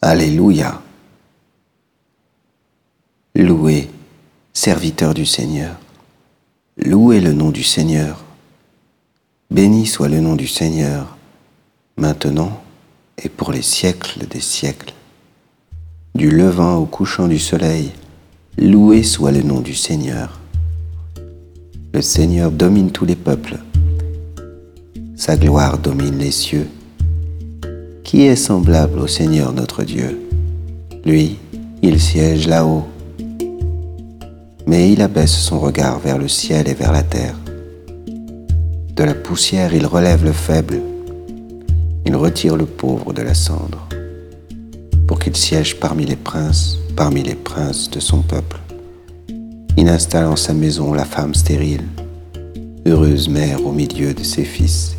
Alléluia. Louez, serviteur du Seigneur. Louez le nom du Seigneur. Béni soit le nom du Seigneur, maintenant et pour les siècles des siècles. Du levant au couchant du soleil, loué soit le nom du Seigneur. Le Seigneur domine tous les peuples. Sa gloire domine les cieux. Qui est semblable au Seigneur notre Dieu Lui, il siège là-haut, mais il abaisse son regard vers le ciel et vers la terre. De la poussière, il relève le faible, il retire le pauvre de la cendre, pour qu'il siège parmi les princes, parmi les princes de son peuple. Il installe en sa maison la femme stérile, heureuse mère au milieu de ses fils